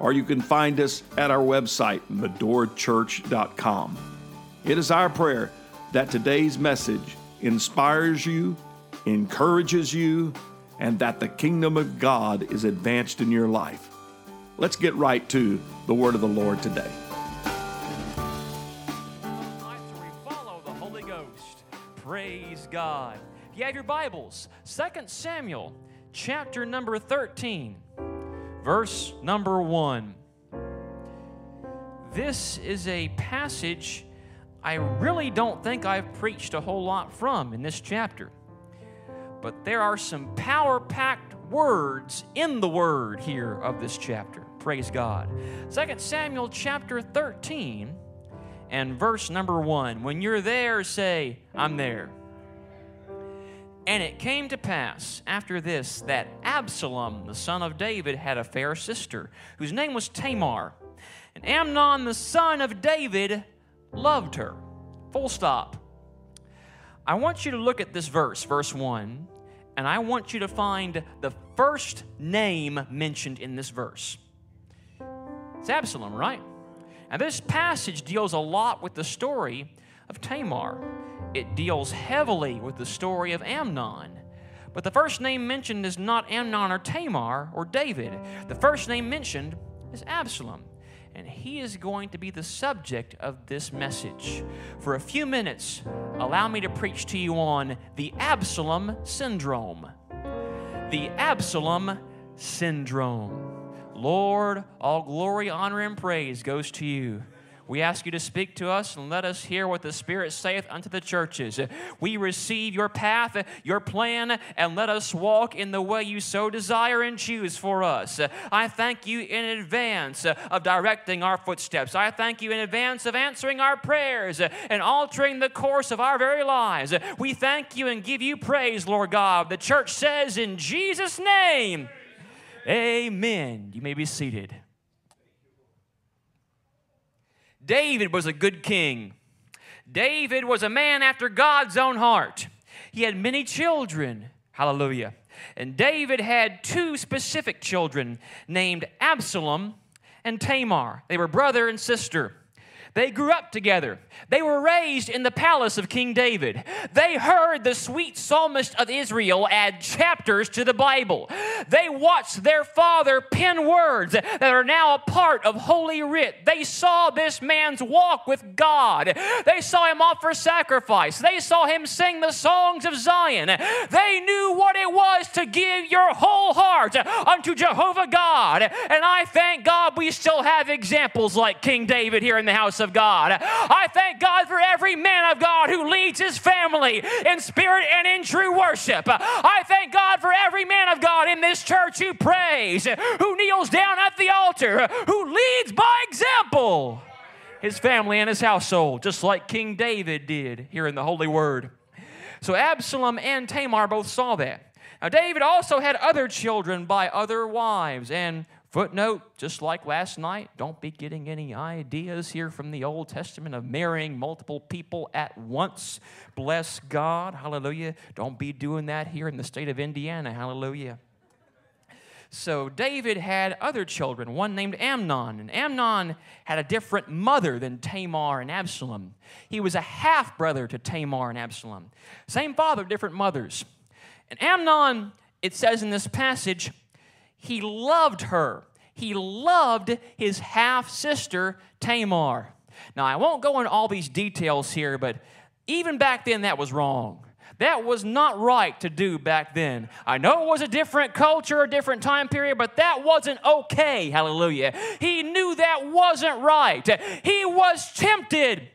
or you can find us at our website, medorachurch.com. It is our prayer that today's message inspires you, encourages you, and that the kingdom of God is advanced in your life. Let's get right to the word of the Lord today. We follow the Holy Ghost. Praise God. If you have your Bibles, 2 Samuel chapter number 13 verse number one. This is a passage I really don't think I've preached a whole lot from in this chapter. But there are some power packed words in the word here of this chapter. Praise God. 2 Samuel chapter 13 and verse number 1. When you're there, say, I'm there. And it came to pass after this that Absalom, the son of David, had a fair sister, whose name was Tamar. And Amnon, the son of David, loved her. Full stop. I want you to look at this verse, verse 1, and I want you to find the first name mentioned in this verse. It's Absalom, right? And this passage deals a lot with the story of Tamar it deals heavily with the story of Amnon. But the first name mentioned is not Amnon or Tamar or David. The first name mentioned is Absalom. And he is going to be the subject of this message. For a few minutes, allow me to preach to you on the Absalom syndrome. The Absalom syndrome. Lord, all glory, honor, and praise goes to you. We ask you to speak to us and let us hear what the Spirit saith unto the churches. We receive your path, your plan, and let us walk in the way you so desire and choose for us. I thank you in advance of directing our footsteps. I thank you in advance of answering our prayers and altering the course of our very lives. We thank you and give you praise, Lord God. The church says in Jesus' name, Amen. You may be seated. David was a good king. David was a man after God's own heart. He had many children. Hallelujah. And David had two specific children named Absalom and Tamar. They were brother and sister. They grew up together. They were raised in the palace of King David. They heard the sweet psalmist of Israel add chapters to the Bible. They watched their father pen words that are now a part of Holy Writ. They saw this man's walk with God. They saw him offer sacrifice. They saw him sing the songs of Zion. They knew what it was to give your whole heart unto Jehovah God. And I thank God we still have examples like King David here in the house of of God. I thank God for every man of God who leads his family in spirit and in true worship. I thank God for every man of God in this church who prays, who kneels down at the altar, who leads by example his family and his household, just like King David did here in the Holy Word. So Absalom and Tamar both saw that. Now, David also had other children by other wives, and Footnote, just like last night, don't be getting any ideas here from the Old Testament of marrying multiple people at once. Bless God. Hallelujah. Don't be doing that here in the state of Indiana. Hallelujah. So David had other children, one named Amnon, and Amnon had a different mother than Tamar and Absalom. He was a half brother to Tamar and Absalom. Same father, different mothers. And Amnon, it says in this passage, he loved her. He loved his half sister, Tamar. Now, I won't go into all these details here, but even back then, that was wrong. That was not right to do back then. I know it was a different culture, a different time period, but that wasn't okay. Hallelujah. He knew that wasn't right. He was tempted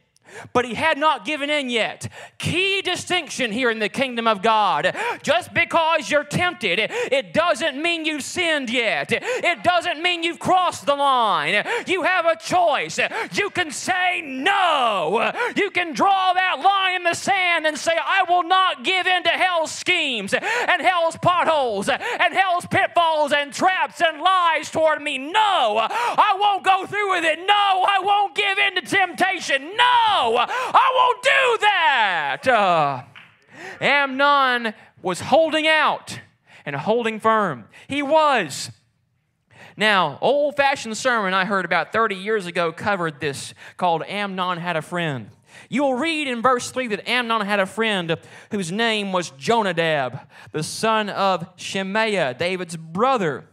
but he had not given in yet. Key distinction here in the kingdom of God. Just because you're tempted, it doesn't mean you've sinned yet. It doesn't mean you've crossed the line. You have a choice. You can say no. You can draw that line in the sand and say, I will not give in to hell's schemes and hell's potholes and hell's pitfalls and traps and lies toward me. No, I won't go through with it. No, I won't give in to temptation. No. I won't do that. Uh, Amnon was holding out and holding firm. He was. Now, old fashioned sermon I heard about 30 years ago covered this called Amnon Had a Friend. You'll read in verse 3 that Amnon had a friend whose name was Jonadab, the son of Shimeah, David's brother.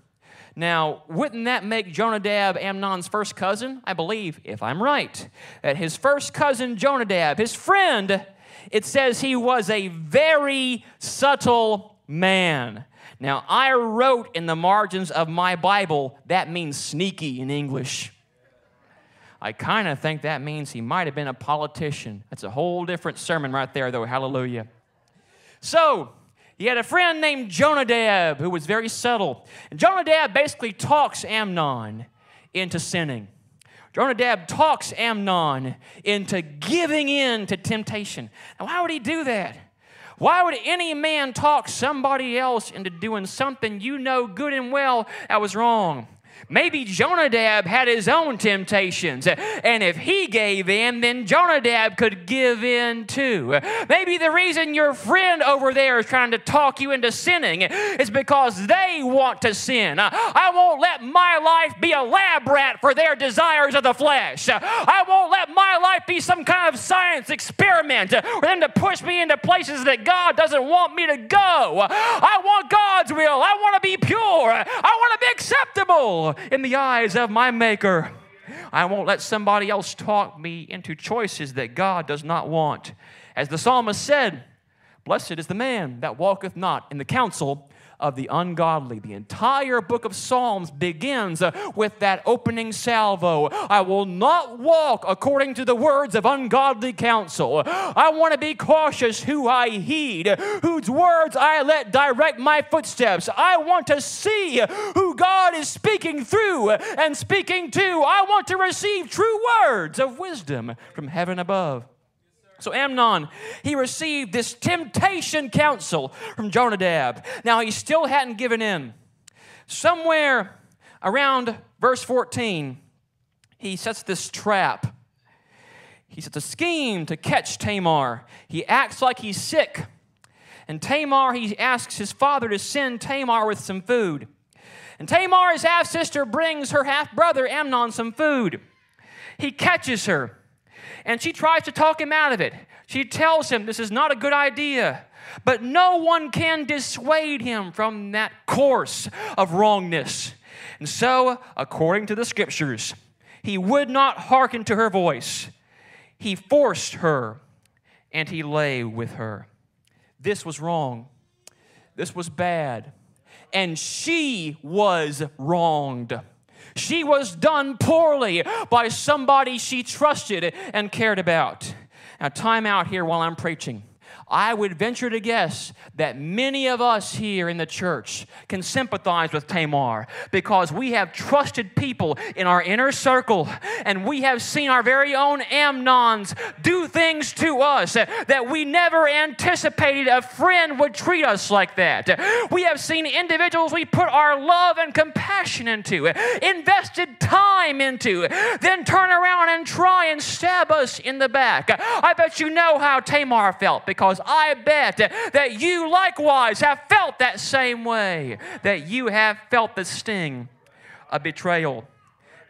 Now, wouldn't that make Jonadab Amnon's first cousin? I believe, if I'm right, that his first cousin Jonadab, his friend, it says he was a very subtle man. Now, I wrote in the margins of my Bible, that means sneaky in English. I kind of think that means he might have been a politician. That's a whole different sermon right there, though. Hallelujah. So, he had a friend named Jonadab who was very subtle. And Jonadab basically talks Amnon into sinning. Jonadab talks Amnon into giving in to temptation. Now, why would he do that? Why would any man talk somebody else into doing something you know good and well that was wrong? Maybe Jonadab had his own temptations, and if he gave in, then Jonadab could give in too. Maybe the reason your friend over there is trying to talk you into sinning is because they want to sin. I won't let my life be a lab rat for their desires of the flesh. I won't let my life be some kind of science experiment for them to push me into places that God doesn't want me to go. I want God's will. I want to be pure. I want to be acceptable in the eyes of my Maker. I won't let somebody else talk me into choices that God does not want. As the psalmist said, Blessed is the man that walketh not in the counsel of the ungodly. The entire book of Psalms begins uh, with that opening salvo. I will not walk according to the words of ungodly counsel. I want to be cautious who I heed, whose words I let direct my footsteps. I want to see who God is speaking through and speaking to. I want to receive true words of wisdom from heaven above. So Amnon, he received this temptation counsel from Jonadab. Now he still hadn't given in. Somewhere around verse 14, he sets this trap. He sets a scheme to catch Tamar. He acts like he's sick. And Tamar, he asks his father to send Tamar with some food. And Tamar, his half sister, brings her half brother Amnon some food. He catches her and she tries to talk him out of it. She tells him this is not a good idea. But no one can dissuade him from that course of wrongness. And so, according to the scriptures, he would not hearken to her voice. He forced her and he lay with her. This was wrong. This was bad. And she was wronged. She was done poorly by somebody she trusted and cared about. Now, time out here while I'm preaching. I would venture to guess that many of us here in the church can sympathize with Tamar because we have trusted people in our inner circle and we have seen our very own Amnons do things to us that we never anticipated a friend would treat us like that. We have seen individuals we put our love and compassion into, invested time into, then turn around and try and stab us in the back. I bet you know how Tamar felt because because I bet that you likewise have felt that same way, that you have felt the sting of betrayal.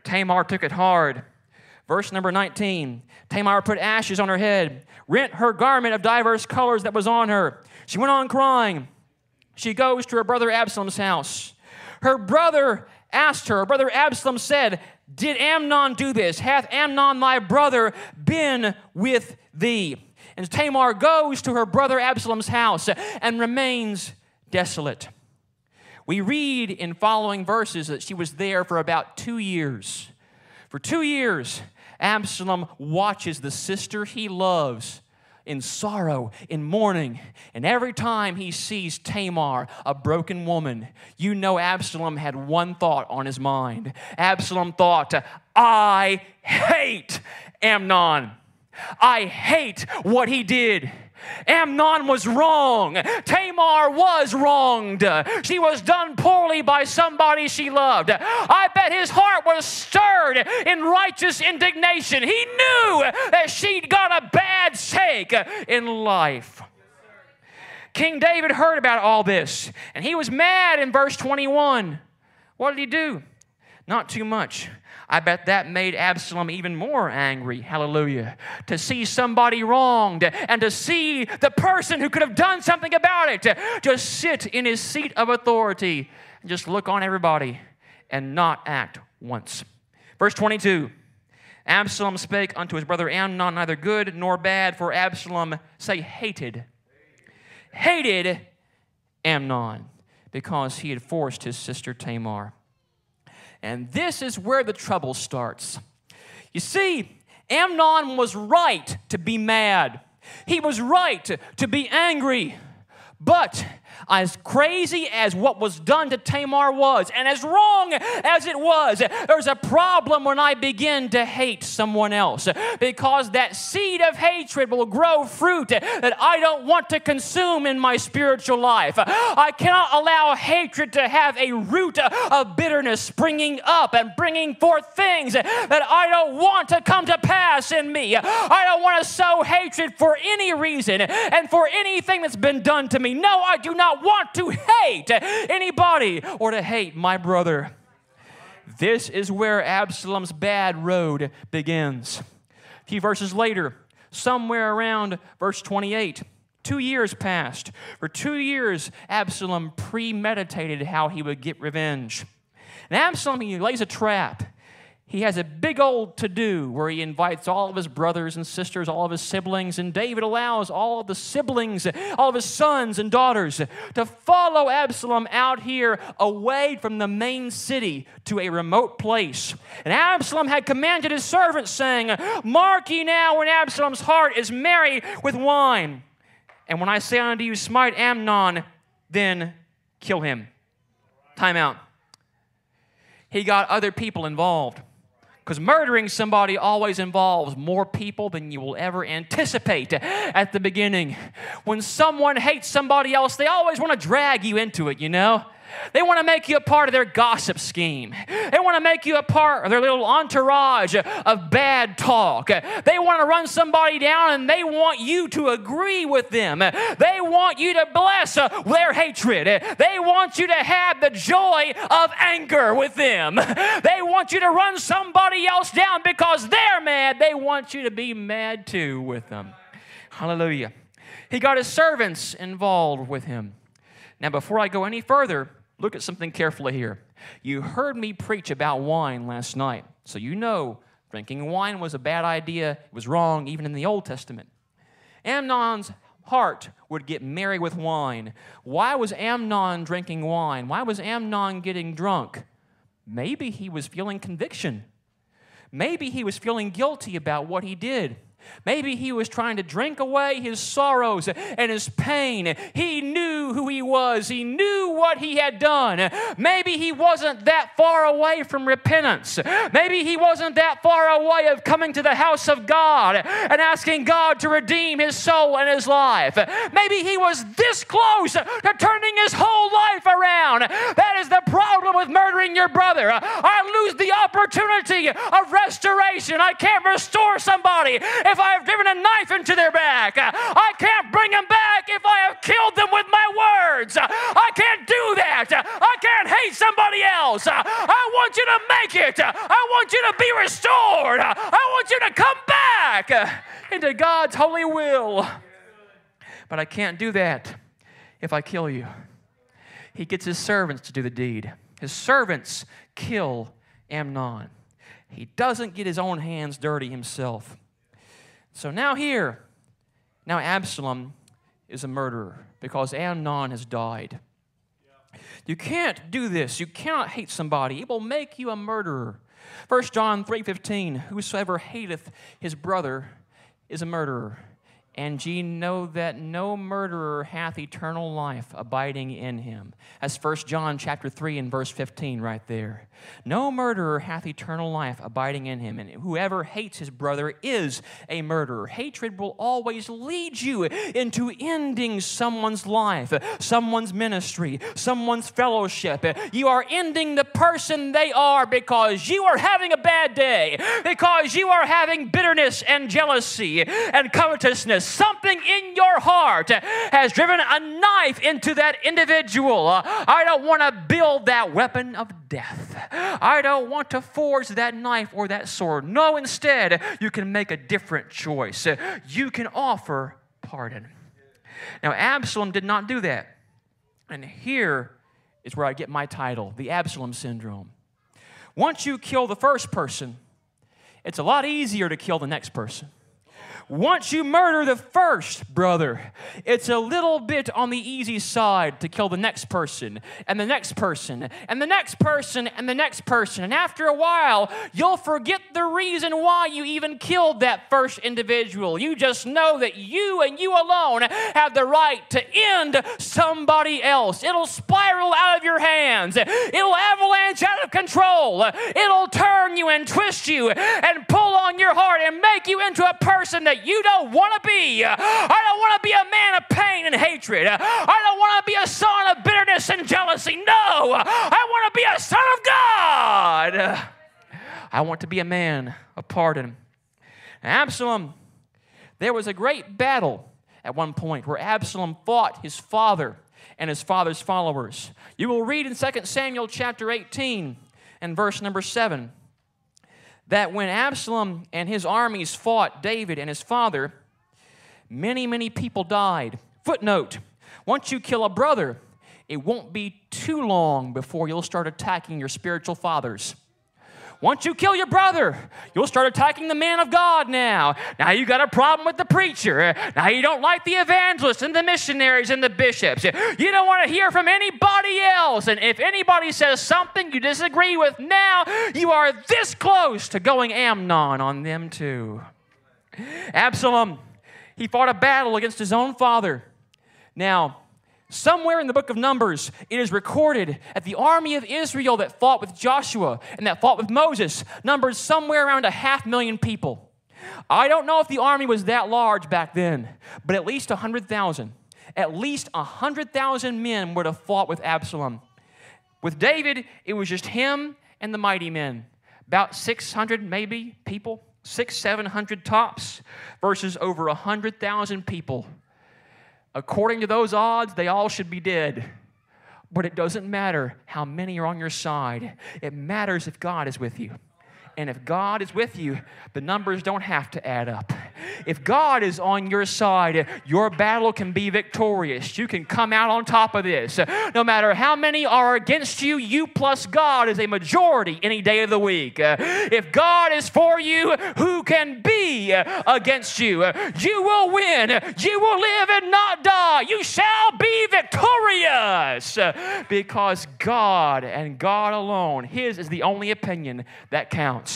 Tamar took it hard. Verse number 19 Tamar put ashes on her head, rent her garment of diverse colors that was on her. She went on crying. She goes to her brother Absalom's house. Her brother asked her, her brother Absalom said, Did Amnon do this? Hath Amnon my brother been with thee? And Tamar goes to her brother Absalom's house and remains desolate. We read in following verses that she was there for about two years. For two years, Absalom watches the sister he loves in sorrow, in mourning. And every time he sees Tamar, a broken woman, you know Absalom had one thought on his mind. Absalom thought, I hate Amnon. I hate what he did. Amnon was wrong. Tamar was wronged. She was done poorly by somebody she loved. I bet his heart was stirred in righteous indignation. He knew that she'd got a bad shake in life. King David heard about all this and he was mad in verse 21. What did he do? Not too much. I bet that made Absalom even more angry. Hallelujah. To see somebody wronged and to see the person who could have done something about it just sit in his seat of authority and just look on everybody and not act once. Verse 22 Absalom spake unto his brother Amnon, neither good nor bad, for Absalom, say, hated. Hated Amnon because he had forced his sister Tamar. And this is where the trouble starts. You see, Amnon was right to be mad, he was right to be angry. But as crazy as what was done to Tamar was, and as wrong as it was, there's a problem when I begin to hate someone else because that seed of hatred will grow fruit that I don't want to consume in my spiritual life. I cannot allow hatred to have a root of bitterness springing up and bringing forth things that I don't want to come to pass in me. I don't want to sow hatred for any reason and for anything that's been done to me. No, I do not want to hate anybody or to hate my brother. This is where Absalom's bad road begins. A few verses later, somewhere around verse 28, two years passed. For two years, Absalom premeditated how he would get revenge. And Absalom, he lays a trap he has a big old to do where he invites all of his brothers and sisters, all of his siblings, and David allows all of the siblings, all of his sons and daughters to follow Absalom out here away from the main city to a remote place. And Absalom had commanded his servants, saying, Mark ye now when Absalom's heart is merry with wine. And when I say unto you, smite Amnon, then kill him. Time out. He got other people involved. Because murdering somebody always involves more people than you will ever anticipate at the beginning. When someone hates somebody else, they always want to drag you into it, you know? They want to make you a part of their gossip scheme. They want to make you a part of their little entourage of bad talk. They want to run somebody down and they want you to agree with them. They want you to bless their hatred. They want you to have the joy of anger with them. They want you to run somebody else down because they're mad. They want you to be mad too with them. Hallelujah. He got his servants involved with him. Now, before I go any further, Look at something carefully here. You heard me preach about wine last night, so you know drinking wine was a bad idea. It was wrong even in the Old Testament. Amnon's heart would get merry with wine. Why was Amnon drinking wine? Why was Amnon getting drunk? Maybe he was feeling conviction. Maybe he was feeling guilty about what he did. Maybe he was trying to drink away his sorrows and his pain. He knew who he was, he knew what he had done. Maybe he wasn't that far away from repentance. Maybe he wasn't that far away of coming to the house of God and asking God to redeem his soul and his life. Maybe he was this close to turning his whole life around. That is the problem with murdering your brother. I lose the opportunity of restoration. I can't restore somebody if I have driven a knife into their back. Uh, I can't bring them back if I have killed them with my words. Uh, I can't do that. Uh, I can't hate somebody else. I want you to make it. I want you to be restored. I want you to come back into God's holy will. But I can't do that if I kill you. He gets his servants to do the deed. His servants kill Amnon. He doesn't get his own hands dirty himself. So now here, now Absalom is a murderer because Amnon has died. You can't do this. You cannot hate somebody. It will make you a murderer. 1 John 3:15 Whosoever hateth his brother is a murderer and ye know that no murderer hath eternal life abiding in him. That's 1 John chapter 3 and verse 15 right there. No murderer hath eternal life abiding in him, and whoever hates his brother is a murderer. Hatred will always lead you into ending someone's life, someone's ministry, someone's fellowship. You are ending the person they are because you are having a bad day, because you are having bitterness and jealousy and covetousness something in your heart has driven a knife into that individual. Uh, I don't want to build that weapon of death. I don't want to forge that knife or that sword. No, instead, you can make a different choice. Uh, you can offer pardon. Now, Absalom did not do that. And here is where I get my title the Absalom Syndrome. Once you kill the first person, it's a lot easier to kill the next person. Once you murder the first brother, it's a little bit on the easy side to kill the next person, and the next person, and the next person, and the next person. And after a while, you'll forget the reason why you even killed that first individual. You just know that you and you alone have the right to end somebody else. It'll spiral out of your hands, it'll avalanche out of control, it'll turn you and twist you and pull on your heart and make you into a person that you don't want to be. I don't want to be a man of pain and hatred. I don't want to be a son of bitterness and jealousy. No, I want to be a son of God. I want to be a man of pardon. Absalom, there was a great battle at one point where Absalom fought his father and his father's followers. You will read in 2 Samuel chapter 18 and verse number 7 that when Absalom and his armies fought David and his father, many, many people died. Footnote once you kill a brother, it won't be too long before you'll start attacking your spiritual fathers. Once you kill your brother, you'll start attacking the man of God now. Now you got a problem with the preacher. Now you don't like the evangelists and the missionaries and the bishops. You don't want to hear from anybody else. And if anybody says something you disagree with now, you are this close to going Amnon on them too. Absalom, he fought a battle against his own father. Now, Somewhere in the book of Numbers, it is recorded that the army of Israel that fought with Joshua and that fought with Moses numbered somewhere around a half million people. I don't know if the army was that large back then, but at least 100,000. At least 100,000 men would have fought with Absalom. With David, it was just him and the mighty men. About 600 maybe people, six, 700 tops, versus over 100,000 people. According to those odds, they all should be dead. But it doesn't matter how many are on your side, it matters if God is with you. And if God is with you, the numbers don't have to add up. If God is on your side, your battle can be victorious. You can come out on top of this. No matter how many are against you, you plus God is a majority any day of the week. If God is for you, who can be against you? You will win. You will live and not die. You shall be victorious because God and God alone, His is the only opinion that counts.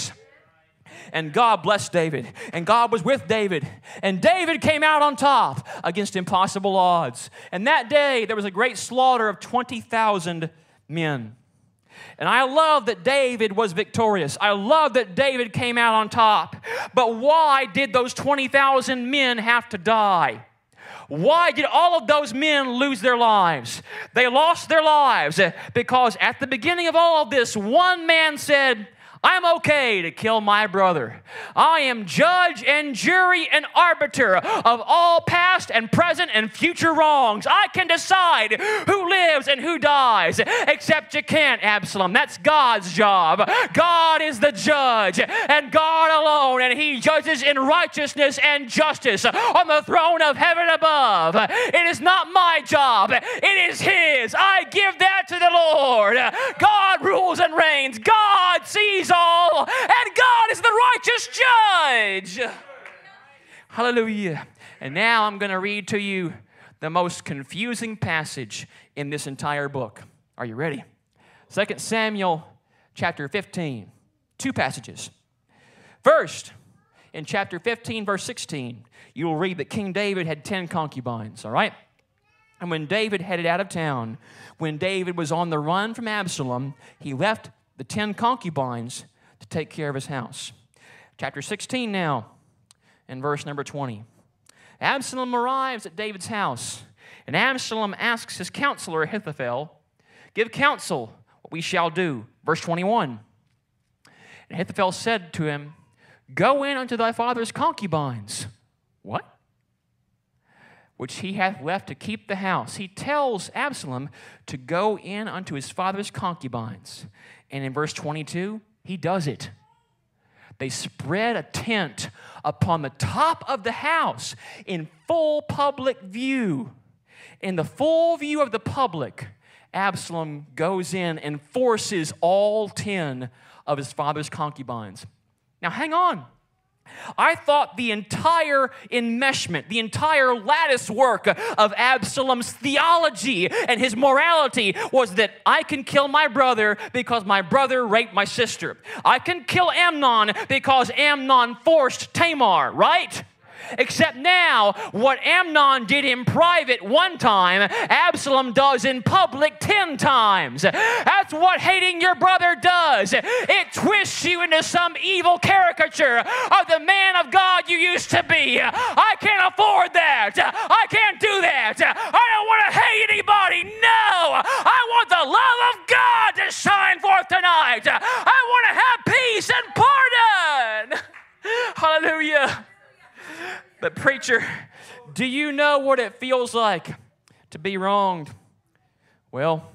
And God blessed David, and God was with David, and David came out on top against impossible odds. And that day, there was a great slaughter of 20,000 men. And I love that David was victorious. I love that David came out on top. But why did those 20,000 men have to die? Why did all of those men lose their lives? They lost their lives because at the beginning of all of this, one man said, I'm okay to kill my brother. I am judge and jury and arbiter of all past and present and future wrongs. I can decide who lives and who dies, except you can't, Absalom. That's God's job. God is the judge, and God alone, and He judges in righteousness and justice on the throne of heaven above. It is not my job, it is His. I give that to the Lord. God rules and reigns, God sees all, and God is the righteous judge. Hallelujah. And now I'm going to read to you the most confusing passage in this entire book. Are you ready? 2 Samuel chapter 15. Two passages. First, in chapter 15, verse 16, you will read that King David had 10 concubines, all right? And when David headed out of town, when David was on the run from Absalom, he left the 10 concubines to take care of his house. Chapter 16 now, and verse number 20. Absalom arrives at David's house, and Absalom asks his counselor Ahithophel, Give counsel what we shall do. Verse 21. And Ahithophel said to him, Go in unto thy father's concubines. What? Which he hath left to keep the house. He tells Absalom to go in unto his father's concubines. And in verse 22, he does it. They spread a tent upon the top of the house in full public view. In the full view of the public, Absalom goes in and forces all 10 of his father's concubines. Now, hang on. I thought the entire enmeshment, the entire lattice work of Absalom's theology and his morality was that I can kill my brother because my brother raped my sister. I can kill Amnon because Amnon forced Tamar, right? Except now, what Amnon did in private one time, Absalom does in public ten times. That's what hating your brother does. It twists you into some evil caricature of the man of God you used to be. I can't afford that. I can't do that. But, preacher, do you know what it feels like to be wronged? Well,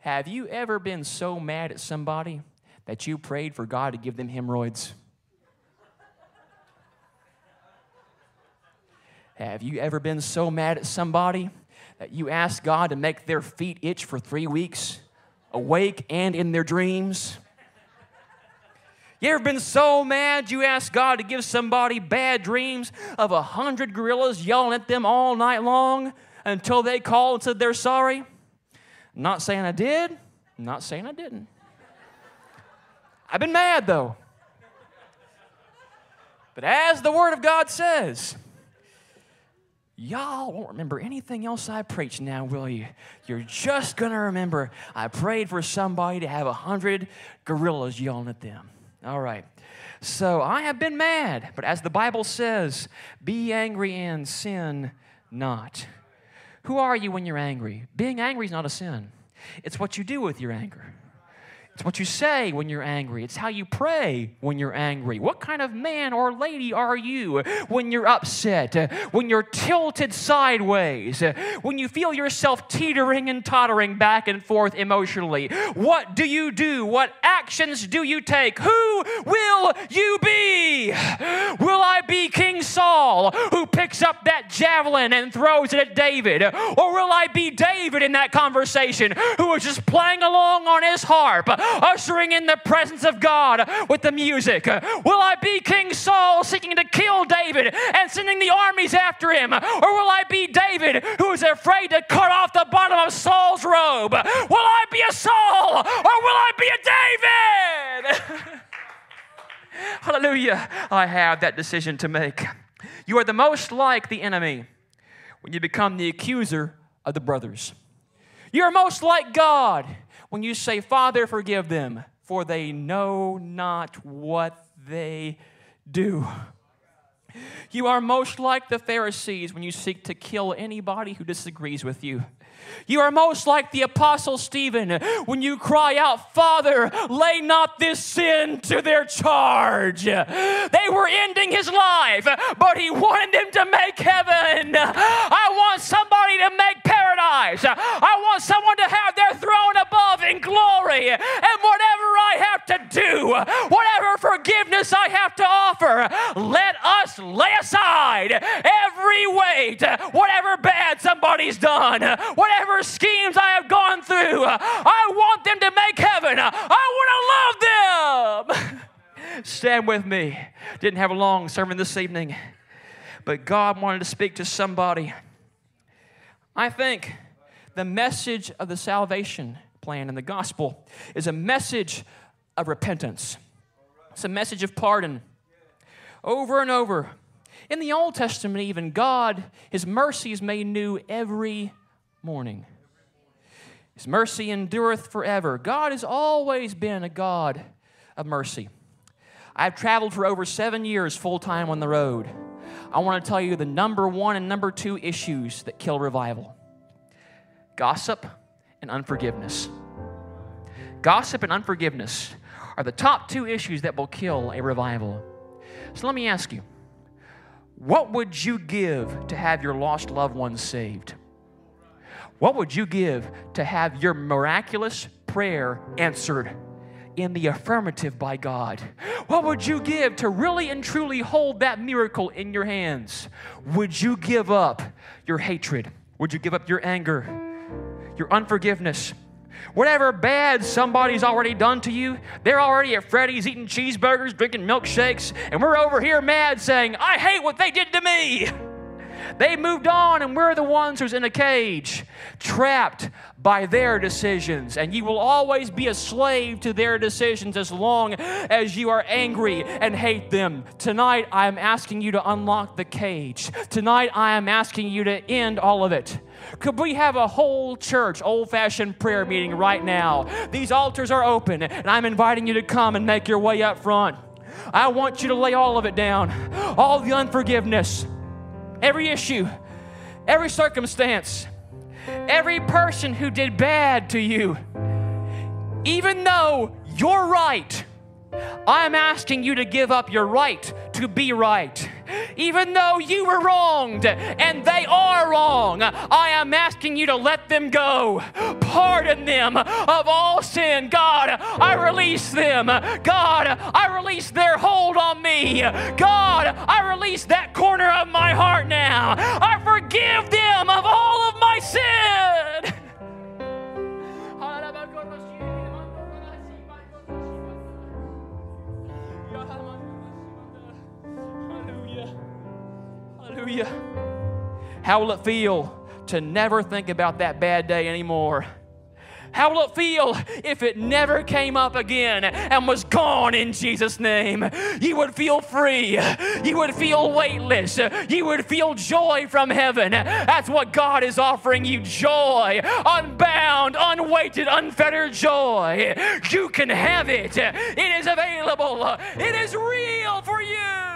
have you ever been so mad at somebody that you prayed for God to give them hemorrhoids? Have you ever been so mad at somebody that you asked God to make their feet itch for three weeks, awake and in their dreams? You ever been so mad you asked God to give somebody bad dreams of a hundred gorillas yelling at them all night long until they called and said they're sorry? Not saying I did, not saying I didn't. I've been mad though. But as the Word of God says, Y'all won't remember anything else I preach now, will you? You're just gonna remember I prayed for somebody to have a hundred gorillas yelling at them. All right. So I have been mad, but as the Bible says, be angry and sin not. Who are you when you're angry? Being angry is not a sin, it's what you do with your anger. It's what you say when you're angry. It's how you pray when you're angry. What kind of man or lady are you when you're upset, when you're tilted sideways, when you feel yourself teetering and tottering back and forth emotionally? What do you do? What actions do you take? Who will you be? Will I be King Saul who picks up that javelin and throws it at David? Or will I be David in that conversation who is just playing along on his harp? Ushering in the presence of God with the music? Will I be King Saul seeking to kill David and sending the armies after him? Or will I be David who is afraid to cut off the bottom of Saul's robe? Will I be a Saul or will I be a David? Hallelujah. I have that decision to make. You are the most like the enemy when you become the accuser of the brothers. You're most like God when you say, Father, forgive them, for they know not what they do. You are most like the Pharisees when you seek to kill anybody who disagrees with you. You are most like the Apostle Stephen when you cry out, Father, lay not this sin to their charge. They were ending his life, but he wanted them to make heaven. I want somebody to make paradise. I want someone in glory. And whatever I have to do, whatever forgiveness I have to offer, let us lay aside every weight, whatever bad somebody's done, whatever schemes I have gone through, I want them to make heaven. I want to love them. Stand with me. Didn't have a long sermon this evening, but God wanted to speak to somebody. I think the message of the salvation plan in the gospel is a message of repentance. It's a message of pardon. Over and over. In the Old Testament, even, God, His mercy is made new every morning. His mercy endureth forever. God has always been a God of mercy. I've traveled for over seven years full time on the road. I want to tell you the number one and number two issues that kill revival gossip and unforgiveness. Gossip and unforgiveness are the top two issues that will kill a revival. So let me ask you what would you give to have your lost loved ones saved? What would you give to have your miraculous prayer answered in the affirmative by God? What would you give to really and truly hold that miracle in your hands? Would you give up your hatred? Would you give up your anger, your unforgiveness? Whatever bad somebody's already done to you, they're already at Freddy's eating cheeseburgers, drinking milkshakes, and we're over here mad saying, I hate what they did to me. They moved on, and we're the ones who's in a cage, trapped by their decisions. And you will always be a slave to their decisions as long as you are angry and hate them. Tonight, I am asking you to unlock the cage. Tonight, I am asking you to end all of it. Could we have a whole church, old fashioned prayer meeting right now? These altars are open, and I'm inviting you to come and make your way up front. I want you to lay all of it down, all the unforgiveness every issue, every circumstance, every person who did bad to you, even though you're right, I'm asking you to give up your right to be right. Even though you were wronged and they are wrong, I am asking you to let them go. Pardon them of all sin. God, I release them. God, I release their hold on me. God, I release that corner of my heart now. I forgive them Hallelujah. How will it feel to never think about that bad day anymore? How will it feel if it never came up again and was gone in Jesus' name? You would feel free. You would feel weightless. You would feel joy from heaven. That's what God is offering you joy, unbound, unweighted, unfettered joy. You can have it. It is available, it is real for you.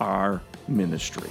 our ministry.